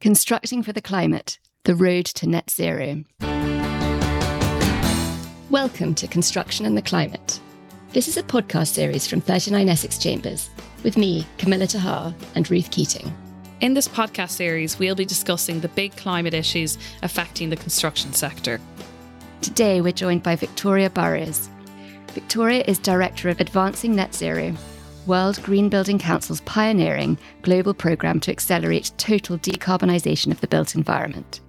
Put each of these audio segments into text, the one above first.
Constructing for the Climate The Road to Net Zero. Welcome to Construction and the Climate. This is a podcast series from 39 Essex Chambers with me, Camilla ter Haar, and Ruth Keating. In this podcast series, we'll be discussing the big climate issues affecting the construction sector. Today, we're joined by Victoria Burrows. Victoria is Director of Advancing Net Zero World Green Building Council's pioneering global programme to accelerate total decarbonisation of the built environment.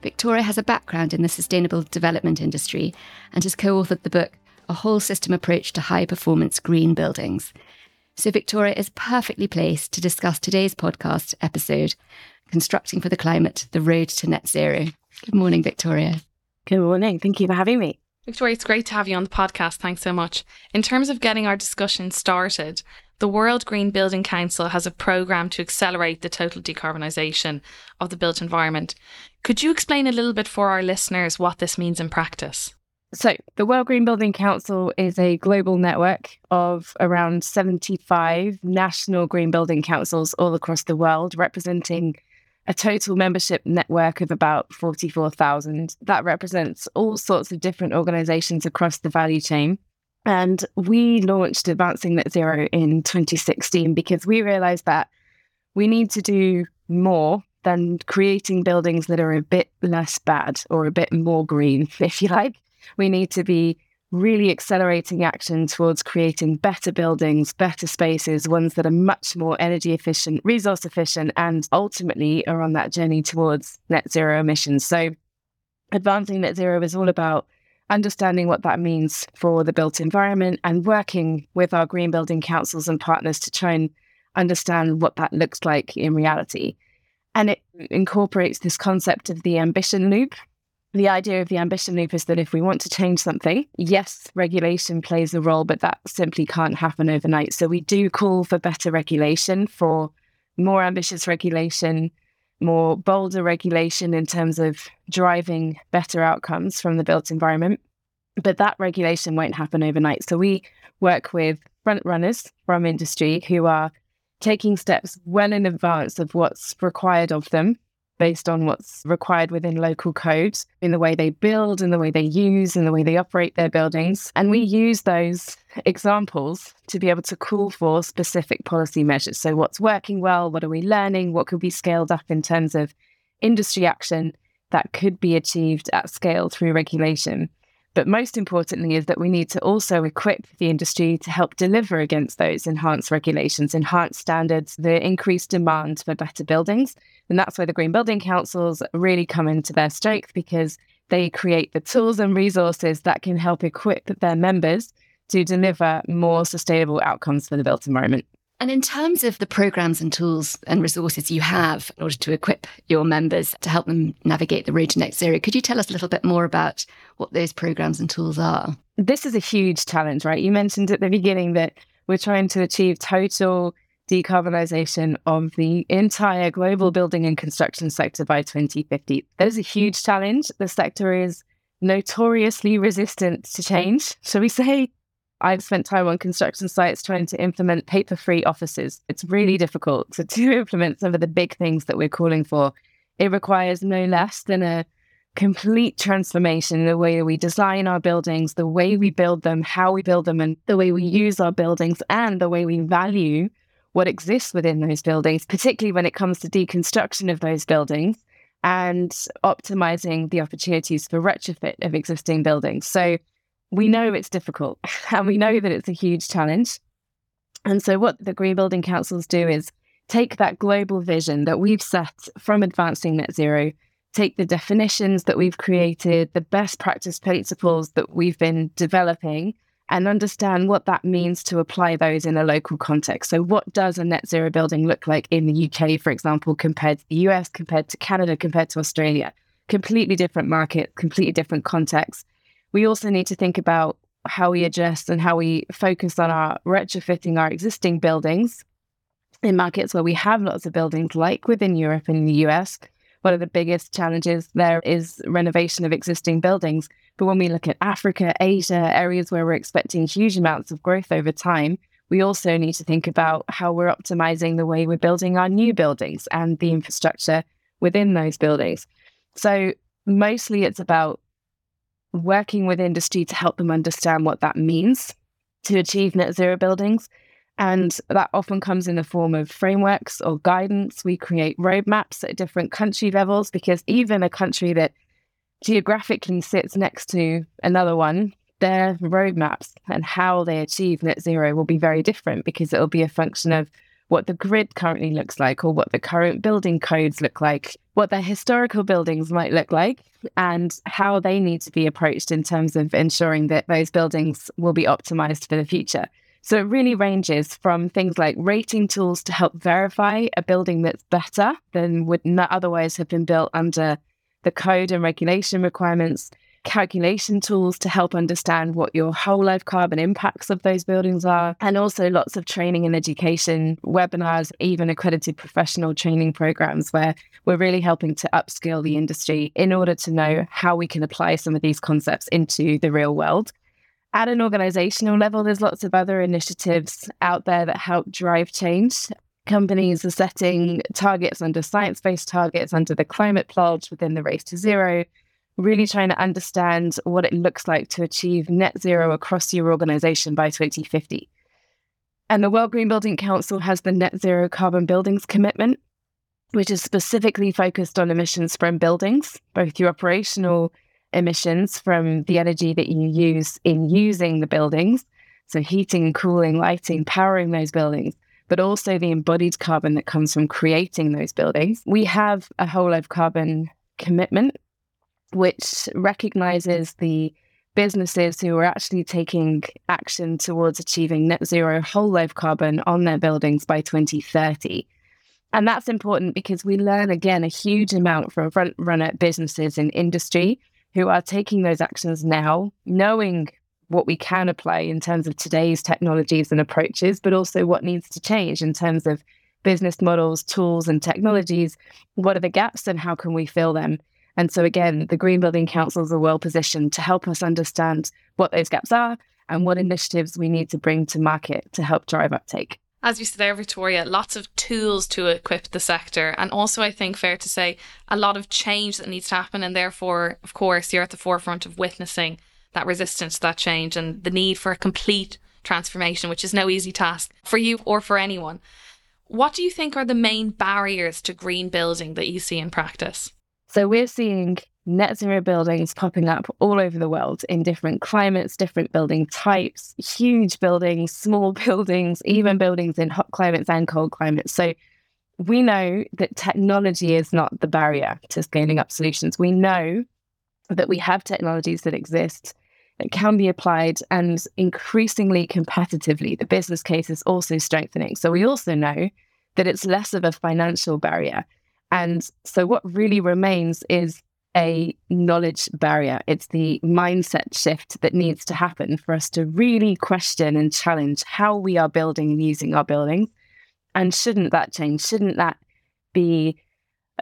Victoria has a background in the sustainable development industry and has co authored the book A Whole System Approach to High Performance Green Buildings. So, Victoria is perfectly placed to discuss today's podcast episode Constructing for the Climate The Road to Net Zero. Good morning, Victoria. Good morning. Thank you for having me. Victoria, it's great to have you on the podcast. Thanks so much. In terms of getting our discussion started, the World Green Building Council has a programme to accelerate the total decarbonisation of the built environment. Could you explain a little bit for our listeners what this means in practice? So, the World Green Building Council is a global network of around 75 national green building councils all across the world, representing a total membership network of about 44,000. That represents all sorts of different organizations across the value chain. And we launched Advancing Net Zero in 2016 because we realized that we need to do more than creating buildings that are a bit less bad or a bit more green, if you like. We need to be really accelerating action towards creating better buildings, better spaces, ones that are much more energy efficient, resource efficient, and ultimately are on that journey towards net zero emissions. So, advancing net zero is all about understanding what that means for the built environment and working with our green building councils and partners to try and understand what that looks like in reality. And it incorporates this concept of the ambition loop, the idea of the ambition loop is that if we want to change something, yes, regulation plays a role, but that simply can't happen overnight. So we do call for better regulation, for more ambitious regulation, more bolder regulation in terms of driving better outcomes from the built environment. But that regulation won't happen overnight. So we work with front runners from industry who are taking steps well in advance of what's required of them based on what's required within local codes in the way they build, in the way they use, in the way they operate their buildings. And we use those examples to be able to call for specific policy measures. So, what's working well? What are we learning? What could be scaled up in terms of industry action that could be achieved at scale through regulation? But most importantly, is that we need to also equip the industry to help deliver against those enhanced regulations, enhanced standards, the increased demand for better buildings. And that's where the Green Building Councils really come into their strength because they create the tools and resources that can help equip their members to deliver more sustainable outcomes for the built environment. And in terms of the programs and tools and resources you have in order to equip your members to help them navigate the road to net zero, could you tell us a little bit more about what those programs and tools are? This is a huge challenge, right? You mentioned at the beginning that we're trying to achieve total decarbonisation of the entire global building and construction sector by 2050. That is a huge challenge. The sector is notoriously resistant to change, shall we say? I've spent time on construction sites trying to implement paper free offices. It's really mm. difficult to, to implement some of the big things that we're calling for. It requires no less than a complete transformation in the way we design our buildings, the way we mm. build them, how we build them, and the way we use our buildings, and the way we value what exists within those buildings, particularly when it comes to deconstruction of those buildings and optimizing the opportunities for retrofit of existing buildings. So we know it's difficult and we know that it's a huge challenge. And so, what the Green Building Councils do is take that global vision that we've set from advancing net zero, take the definitions that we've created, the best practice principles that we've been developing, and understand what that means to apply those in a local context. So, what does a net zero building look like in the UK, for example, compared to the US, compared to Canada, compared to Australia? Completely different market, completely different context we also need to think about how we adjust and how we focus on our retrofitting our existing buildings in markets where we have lots of buildings, like within Europe and the US. One of the biggest challenges there is renovation of existing buildings. But when we look at Africa, Asia, areas where we're expecting huge amounts of growth over time, we also need to think about how we're optimizing the way we're building our new buildings and the infrastructure within those buildings. So mostly it's about working with industry to help them understand what that means to achieve net zero buildings. And that often comes in the form of frameworks or guidance. We create roadmaps at different country levels because even a country that geographically sits next to another one, their roadmaps and how they achieve net zero will be very different because it will be a function of what the grid currently looks like or what the current building codes look like, what their historical buildings might look like, and how they need to be approached in terms of ensuring that those buildings will be optimized for the future. So it really ranges from things like rating tools to help verify a building that's better than would not otherwise have been built under the code and regulation requirements calculation tools to help understand what your whole life carbon impacts of those buildings are, and also lots of training and education, webinars, even accredited professional training programs where we're really helping to upskill the industry in order to know how we can apply some of these concepts into the real world. At an organizational level, there's lots of other initiatives out there that help drive change companies are setting targets under science based targets under the climate pledge within the race to zero really trying to understand what it looks like to achieve net zero across your organization by 2050. And the World Green Building Council has the Net Zero Carbon Buildings Commitment, which is specifically focused on emissions from buildings, both your operational emissions from the energy that you use in using the buildings, so heating, and cooling, lighting, powering those buildings, but also the embodied carbon that comes from creating those buildings. We have a whole life carbon commitment which recognizes the businesses who are actually taking action towards achieving net zero whole life carbon on their buildings by 2030. And that's important because we learn again a huge amount from front runner businesses in industry who are taking those actions now, knowing what we can apply in terms of today's technologies and approaches, but also what needs to change in terms of business models, tools, and technologies. What are the gaps and how can we fill them? And so, again, the Green Building Councils are well positioned to help us understand what those gaps are and what initiatives we need to bring to market to help drive uptake. As you said there, Victoria, lots of tools to equip the sector. And also, I think, fair to say, a lot of change that needs to happen. And therefore, of course, you're at the forefront of witnessing that resistance to that change and the need for a complete transformation, which is no easy task for you or for anyone. What do you think are the main barriers to green building that you see in practice? So we're seeing net zero buildings popping up all over the world in different climates, different building types, huge buildings, small buildings, even mm-hmm. buildings in hot climates and cold climates. So we know that technology is not the barrier to scaling up solutions. We know that we have technologies that exist that can be applied and increasingly competitively. The business case is also strengthening. So we also know that it's less of a financial barrier. And so, what really remains is a knowledge barrier. It's the mindset shift that needs to happen for us to really question and challenge how we are building and using our buildings. And shouldn't that change? Shouldn't that be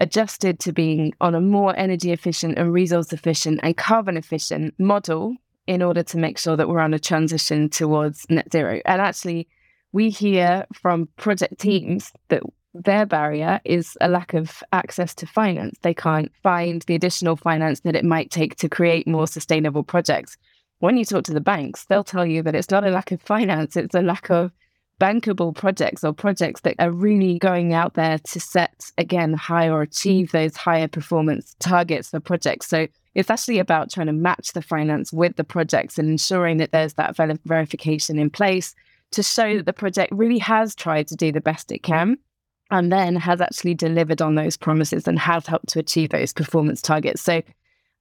adjusted to being on a more energy efficient and resource efficient and carbon efficient model in order to make sure that we're on a transition towards net zero? And actually, we hear from project teams that their barrier is a lack of access to finance. They can't find the additional finance that it might take to create more sustainable projects. When you talk to the banks, they'll tell you that it's not a lack of finance, it's a lack of bankable projects or projects that are really going out there to set, again, high or achieve those higher performance targets for projects. So it's actually about trying to match the finance with the projects and ensuring that there's that verification in place to show that the project really has tried to do the best it can and then has actually delivered on those promises and has helped to achieve those performance targets. So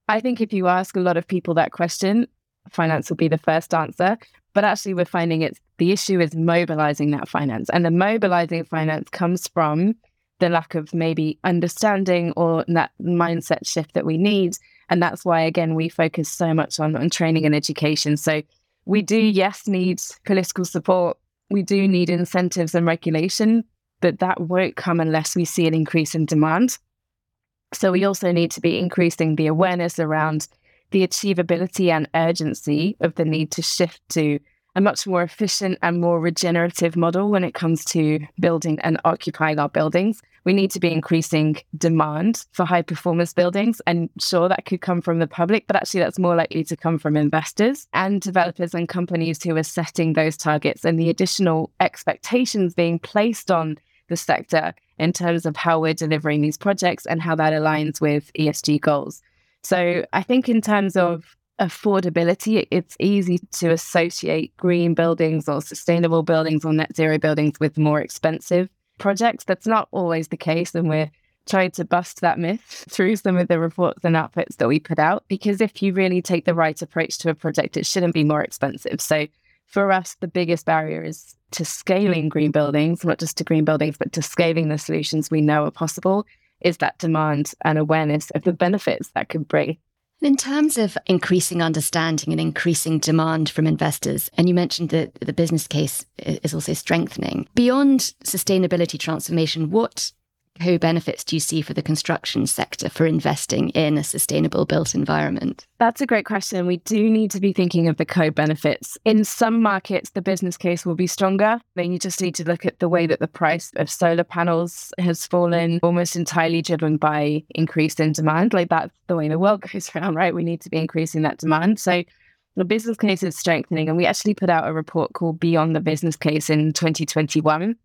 I think if you ask a lot of people that question, finance will be the first answer. But actually, we're finding it's the issue is mobilizing that finance. And the mobilizing finance comes from the lack of maybe understanding or that mindset shift that we need. And that's why, again, we focus so much on, on training and education. So we do, yes, need political support. We do need incentives and regulation, but that won't come unless we see an increase in demand. So we also need to be increasing the awareness around the achievability and urgency of the need to shift to a much more efficient and more regenerative model when it comes to building and occupying our buildings. We need to be increasing demand for high performance buildings. And sure, that could come from the public, but actually, that's more likely to come from investors and developers and companies who are setting those targets and the additional expectations being placed on the sector in terms of how we're delivering these projects and how that aligns with ESG goals. So I think in terms of affordability, it's easy to associate green buildings or sustainable buildings or net zero buildings with more expensive projects. That's not always the case. And we're trying to bust that myth through some of the reports and outputs that we put out. Because if you really take the right approach to a project, it shouldn't be more expensive. So for us, the biggest barrier is to scaling green buildings, not just to green buildings, but to scaling the solutions we know are possible, is that demand and awareness of the benefits that could bring. In terms of increasing understanding and increasing demand from investors, and you mentioned that the business case is also strengthening, beyond sustainability transformation, what co benefits do you see for the construction sector for investing in a sustainable built environment? That's a great question. We do need to be thinking of the co benefits. In some markets, the business case will be stronger. Then you just need to look at the way that the price of solar panels has fallen, almost entirely driven by increase in demand. Like that's the way the world goes around, right? We need to be increasing that demand. So the business case is strengthening. And we actually put out a report called Beyond the Business Case in 2021.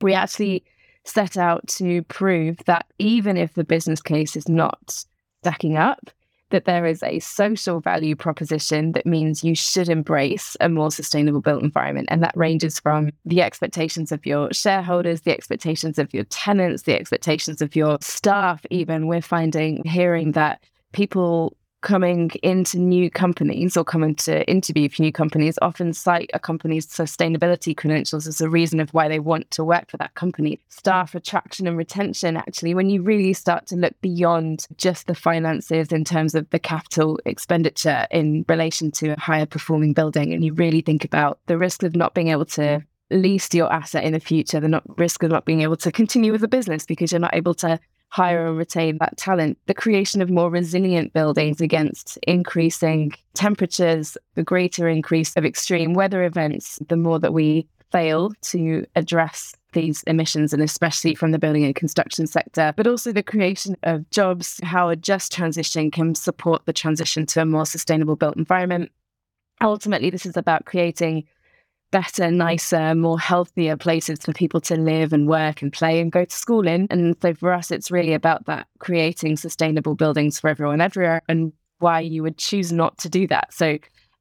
We actually set out to prove that even if the business case is not stacking up, that there is a social value proposition that means you should embrace a more sustainable built environment. And that ranges from the expectations of your shareholders, the expectations of your tenants, the expectations of your staff, even. We're finding, hearing that people coming into new companies or coming to interview for new companies often cite a company's sustainability credentials as a reason of why they want to work for that company. Staff attraction and retention, actually, when you really start to look beyond just the finances in terms of the capital expenditure in relation to a higher performing building, and you really think about the risk of not being able to lease your asset in the future, the not risk of not being able to continue with the business because you're not able to hire mm. and retain that talent. The creation of more resilient buildings against increasing temperatures, the greater increase of extreme weather events, the more that we fail to address these emissions, and especially from the building and construction sector, but also the creation of jobs, how a just transition can support the transition to a more sustainable built environment. Ultimately, this is about creating better, nicer, more healthier places for people to live and work and play and go to school in. And so for us, it's really about that creating sustainable buildings for everyone everywhere and why you would choose not to do that. So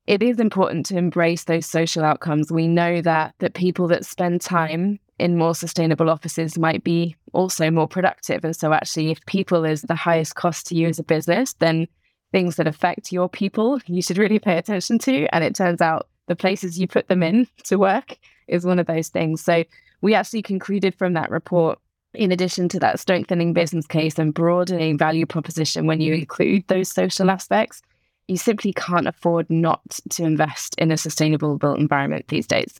it is important to embrace those social outcomes. We know that that people that spend time in more sustainable offices might be also more productive. And so actually if people is the highest cost to you as a business, then things that affect your people you should really pay attention to. And it turns out the places you put them in to work is one of those things. So we actually concluded from that report, in addition to that strengthening business case and broadening value proposition, when you include those social aspects, you simply can't afford not to invest in a sustainable built environment these days.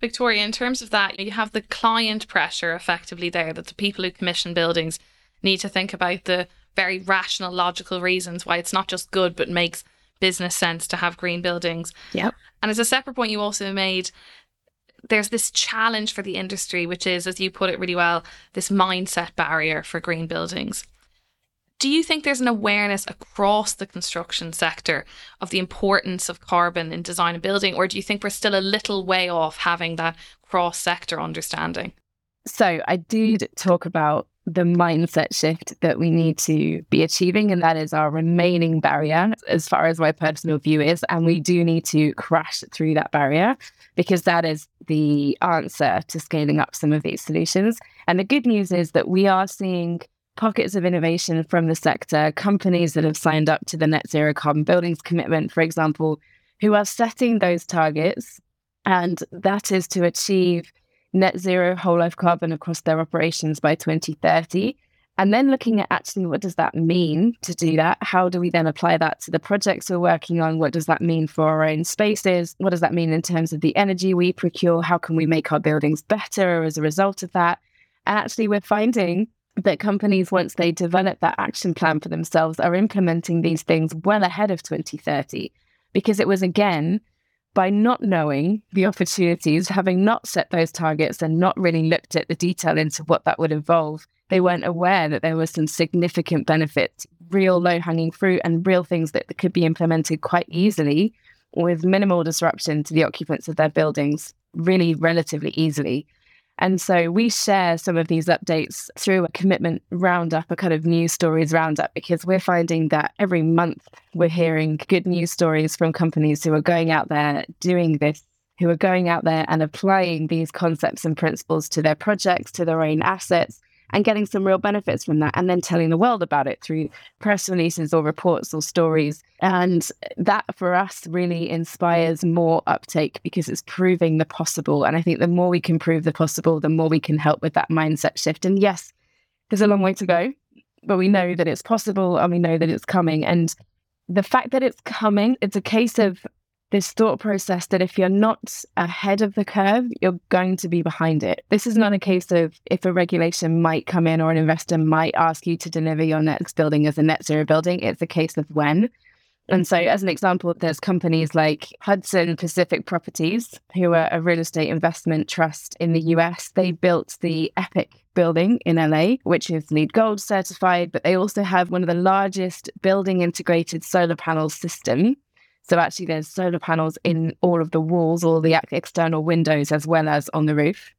Victoria, in terms of that, you have the client pressure effectively there that the people who commission buildings need to think about the very rational, logical reasons why it's not just good but makes business sense to have green buildings. Yep. And as a separate point you also made, there's this challenge for the industry, which is, as you put it really well, this mindset barrier for green buildings. Do you think there's an awareness across the construction sector of the importance of carbon in design and building, or do you think we're still a little way off having that cross sector understanding? So, I did talk about the mindset shift that we need to be achieving. And that is our remaining barrier, as far as my personal view is. And we do need to crash through that barrier because that is the answer to scaling up some of these solutions. And the good news is that we are seeing pockets of innovation from the sector, companies that have signed up to the net zero carbon buildings commitment, for example, who are setting those targets. And that is to achieve net zero whole life carbon across their operations by 2030 and then looking at actually what does that mean to do that? How do we then apply that to the projects we're working on? What does that mean for our own spaces? What does that mean in terms of the energy we procure? How can we make our buildings better as a result of that? And actually we're finding that companies once they develop that action plan for themselves are implementing these things well ahead of 2030 because it was again by not knowing the opportunities, having not set those targets and not really looked at the detail into what that would involve, they weren't aware that there was some significant benefits, real low hanging fruit, and real things that could be implemented quite easily with minimal disruption to the occupants of their buildings, really relatively easily. And so we share some of these updates through a commitment roundup, a kind of news stories roundup, because we're finding that every month we're hearing good news stories from companies who are going out there doing this, who are going out there and applying these concepts and principles to their projects, to their own assets, and getting some real benefits from that and then telling the world about it through press releases or reports or stories. And that for us really inspires more uptake because it's proving the possible. And I think the more we can prove the possible, the more we can help with that mindset shift. And yes, there's a long way to go, but we know that it's possible and we know that it's coming. And the fact that it's coming, it's a case of this thought process that if you're not ahead of the curve, you're going to be behind it. This is not a case of if a regulation might come in or an investor might ask you to deliver your next building as a net zero building. It's a case of when. And so, as an example, there's companies like Hudson Pacific Properties, who are a real estate investment trust in the US. They built the Epic building in LA, which is LEED Gold certified, but they also have one of the largest building integrated solar panel system so actually, there's solar panels in all of the walls, all the external windows, as well as on the roof.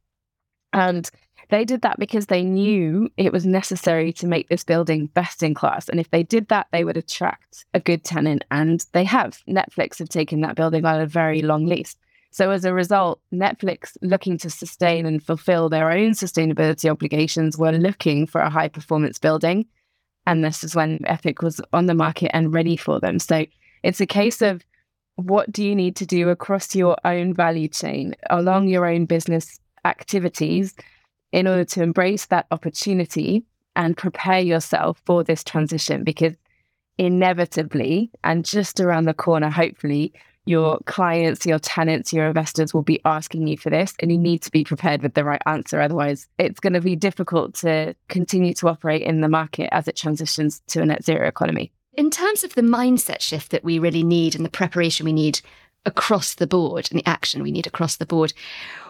And they did that because they knew it was necessary to make this building best in class. And if they did that, they would attract a good tenant. And they have. Netflix have taken that building on a very long lease. So as a result, Netflix, looking to sustain and fulfill their own sustainability obligations, were looking for a high performance building. And this is when Epic was on the market and ready for them. So it's a case of what do you need to do across your own value chain, along your own business activities, in order to embrace that opportunity and prepare yourself for this transition? Because inevitably, and just around the corner, hopefully, your clients, your tenants, your investors will be asking you for this, and you need to be prepared with the right answer. Otherwise, it's going to be difficult to continue to operate in the market as it transitions to a net zero economy. In terms of the mindset shift that we really need and the preparation we need across the board and the action we need across the board,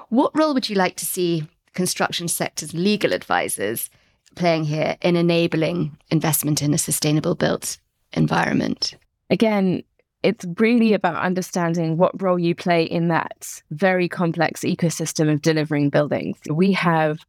what role would you like to see construction sector's legal advisors playing here in enabling investment in a sustainable built environment? Again, it's really about understanding what role you play in that very complex ecosystem of delivering buildings. We have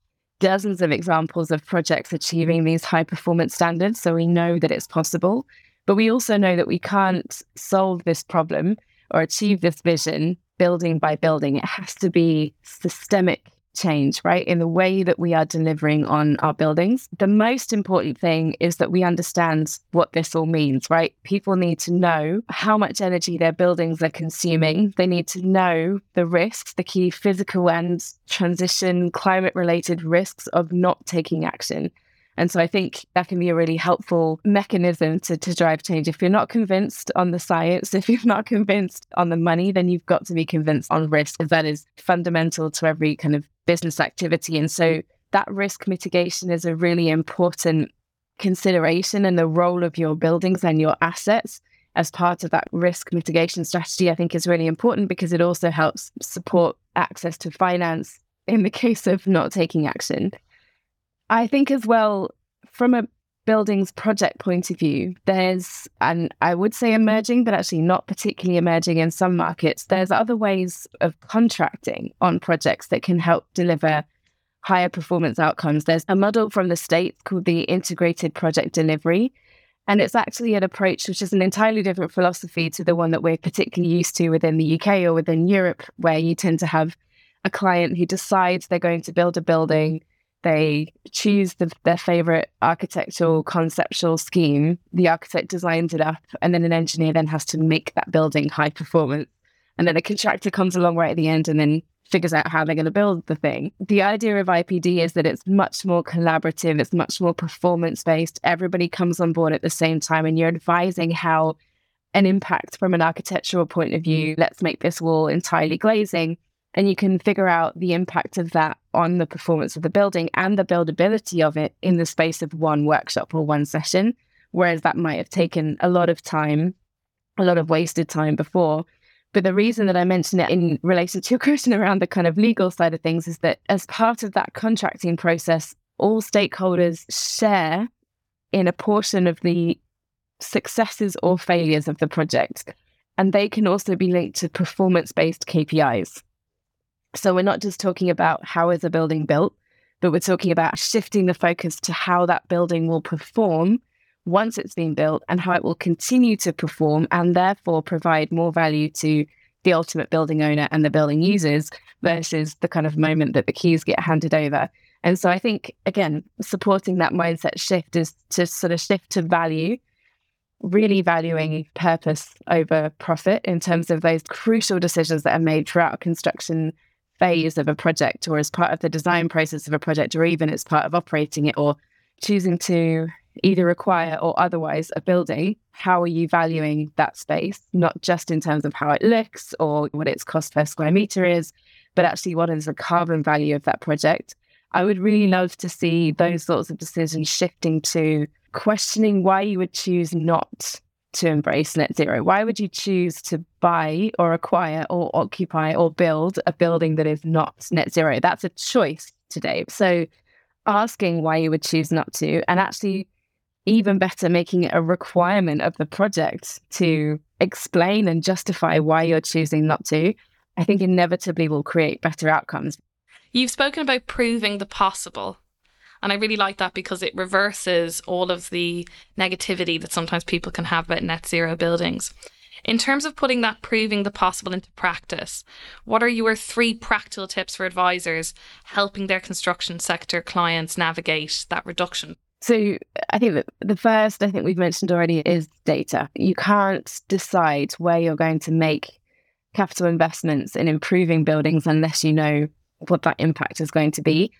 dozens of examples of projects achieving these high performance standards, so we know that it's possible. But we also know that we can't solve this problem or achieve this vision building by building. It has to be systemic change, right? In the way that we are delivering on our buildings. The most important thing is that we understand what this all means, right? People need to know how much energy their buildings are consuming. They need to know the risks, the key physical and transition climate related risks of not taking action. And so I think that can be a really helpful mechanism to, to drive change. If you're not convinced on the science, if you're not convinced on the money, then you've got to be convinced on risk, that is fundamental to every kind of business activity. And so that risk mitigation is a really important consideration and the role of your buildings and your assets as part of that risk mitigation strategy, I think is really important because it also helps support access to finance in the case of not taking action. I think as well, from a buildings project point of view, there's, and I would say emerging, but actually not particularly emerging in some markets, there's other ways of contracting on projects that can help deliver higher performance outcomes. There's a model from the States called the Integrated Project Delivery. And it's actually an approach which is an entirely different philosophy to the one that we're particularly used to within the UK or within Europe, where you tend to have a client who decides they're going to build a building they choose the, their favorite architectural conceptual scheme. The architect designs it up, and then an engineer then has to make that building high performance. And then a contractor comes along right at the end and then figures out how they're going to build the thing. The idea of IPD is that it's much more collaborative, it's much more performance based. Everybody comes on board at the same time, and you're advising how an impact from an architectural point of view. Let's make this wall entirely glazing and you can figure out the impact of that on the performance of the building and the buildability of it in the space of one workshop or one session. Whereas that might have taken a lot of time, a lot of wasted time before. But the reason that I mention it in relation to your question around the kind of legal side of things is that as part of that contracting process, all stakeholders share in a portion of the successes or failures of the project. And they can also be linked to performance based KPIs. So we're not just talking about how is a building built, but we're talking about shifting the focus to how that building will perform once it's been built and how it will continue to perform and therefore provide more value to the ultimate building owner and the building users versus the kind of moment that the keys get handed over. And so I think, again, supporting that mindset shift is to sort of shift to value, really valuing purpose over profit in terms of those crucial decisions that are made throughout construction phase of a project or as part of the design process of a project or even as part of operating it or choosing to either acquire or otherwise a building, how are you valuing that space? Not just in terms of how it looks or what its cost per square meter is, but actually what is the carbon value of that project? I would really love to see those sorts of decisions shifting to questioning why you would choose not to embrace net zero. Why would you choose to buy or acquire or occupy or build a building that is not net zero? That's a choice today. So asking why you would choose not to and actually even better, making it a requirement of the project to explain and justify why you're choosing not to, I think inevitably will create better outcomes. You've spoken about proving the possible. And I really like that because it reverses all of the negativity that sometimes people can have about net zero buildings. In terms of putting that proving the possible into practice, what are your three practical tips for advisors helping their construction sector clients navigate that reduction? So I think that the first I think we've mentioned already is data. You can't decide where you're going to make capital investments in improving buildings unless you know what that impact is going to be.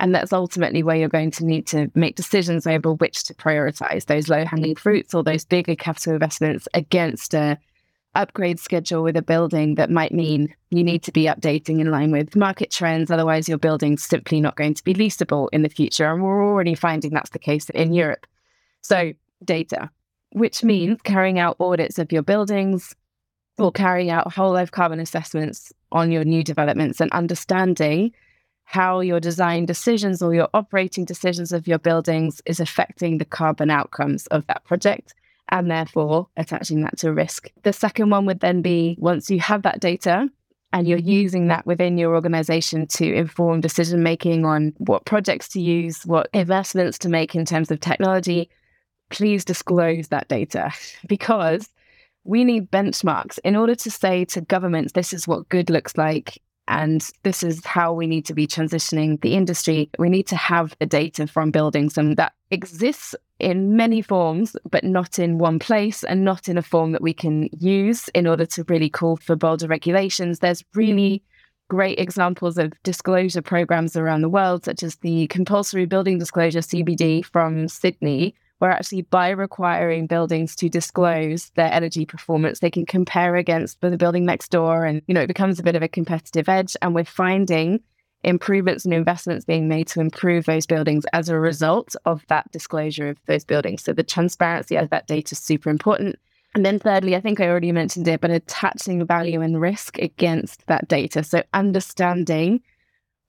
And that's ultimately where you're going to need to make decisions over which to prioritize those low hanging mm-hmm. fruits or those bigger capital investments against a upgrade schedule with a building that might mean you need to be updating in line with market trends. Otherwise, your building's simply not going to be leasable in the future. And we're already finding that's the case in Europe. So, data, which means carrying out audits of your buildings or carrying out whole life carbon assessments on your new developments and understanding how your design decisions or your operating decisions of your buildings is affecting the carbon outcomes of that project and therefore attaching that to risk. The second one would then be once you have that data and you're mm-hmm. using that within your organization to inform decision making on what projects to use, what investments to make in terms of technology, please disclose that data because we need benchmarks in order to say to governments, this is what good looks like. And this is how we need to be transitioning the industry. We need to have the data from buildings, and that exists in many forms, but not in one place and not in a form that we can use in order to really call for bolder regulations. There's really great examples of disclosure programs around the world, such as the compulsory building disclosure CBD from Sydney, where actually by requiring buildings to disclose their energy performance, they can compare against the building next door and, you know, it becomes a bit of a competitive edge. And we're finding improvements and investments being made to improve those buildings as a result of that disclosure of those buildings. So the transparency of that data is super important. And then thirdly, I think I already mentioned it, but attaching value and risk against that data. So understanding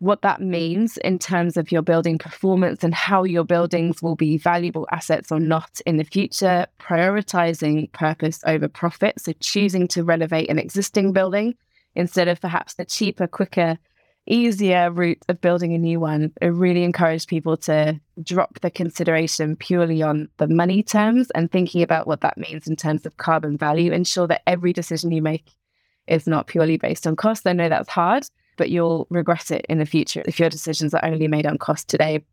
what that means in terms of your building performance and how your buildings will be valuable assets or not in the future, prioritizing purpose over profit. So choosing to renovate an existing building instead of perhaps the cheaper, quicker easier route of building a new one. I really encourage people to drop the consideration purely on the money terms and thinking about what that means in terms of carbon value. Ensure that every decision you make is not purely based on cost. I know that's hard, but you'll regret it in the future if your decisions are only made on cost today.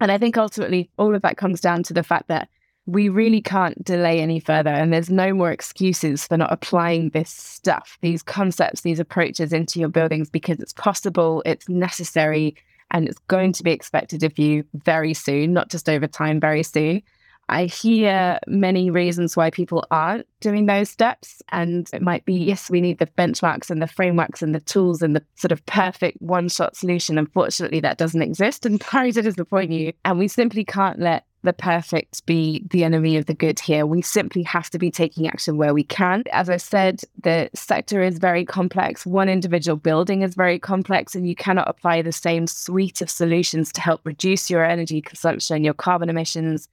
And I think ultimately all of that comes down to the fact that we really can't delay any further. And there's no more excuses for not applying this stuff, these concepts, these approaches into your buildings because it's possible, it's necessary, and it's going to be expected of you very soon, not just over time, very soon. I hear many reasons why people aren't doing those steps. And it might be, yes, we need the benchmarks and the frameworks and the tools and the sort of perfect one shot solution. Unfortunately, that doesn't exist. And sorry to disappoint you. And we simply can't let the perfect be the enemy of the good here. We simply have to be taking action where we can. As I said, the sector is very complex. One individual building is very complex, and you cannot apply the same suite of solutions to help reduce your energy consumption, your carbon emissions,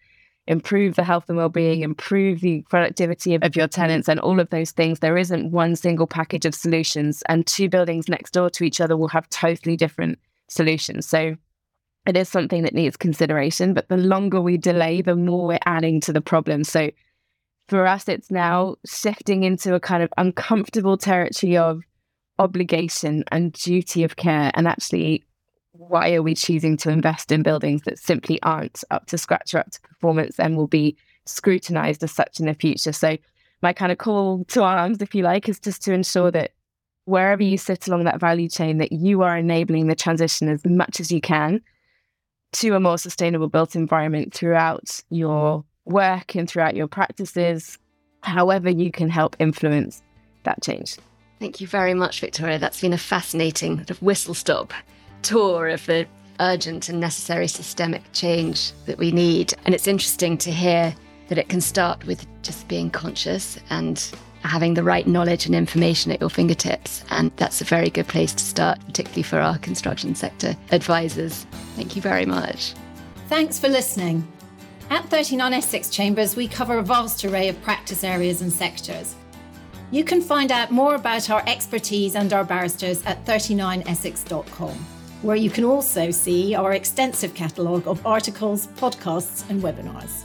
improve the health and well-being, improve the productivity of your tenants and all of those things. There isn't one single package of solutions and two buildings next door to each other will have totally different solutions. So it is something that needs consideration, but the longer we delay, the more we're adding to the problem. So for us, it's now shifting into a kind of uncomfortable territory of obligation and duty of care and actually why are we choosing to invest in buildings that simply aren't up to scratch or up to performance and will be scrutinized as such in the future? So, my kind of call to arms, if you like, is just to ensure that wherever you sit along that value chain, that you are enabling the transition as much as you can to a more sustainable built environment throughout your work and throughout your practices, however you can help influence that change. Thank you very much, Victoria. That's been a fascinating sort of whistle stop tour of the urgent and necessary systemic change that we need. And it's interesting to hear that it can start with just being conscious and having the right knowledge and information at your fingertips. And that's a very good place to start, particularly for our construction sector advisors. Thank you very much. Thanks for listening. At 39 Essex Chambers, we cover a vast array of practice areas and sectors. You can find out more about our expertise and our barristers at 39essex.com where you can also see our extensive catalogue of articles, podcasts, and webinars.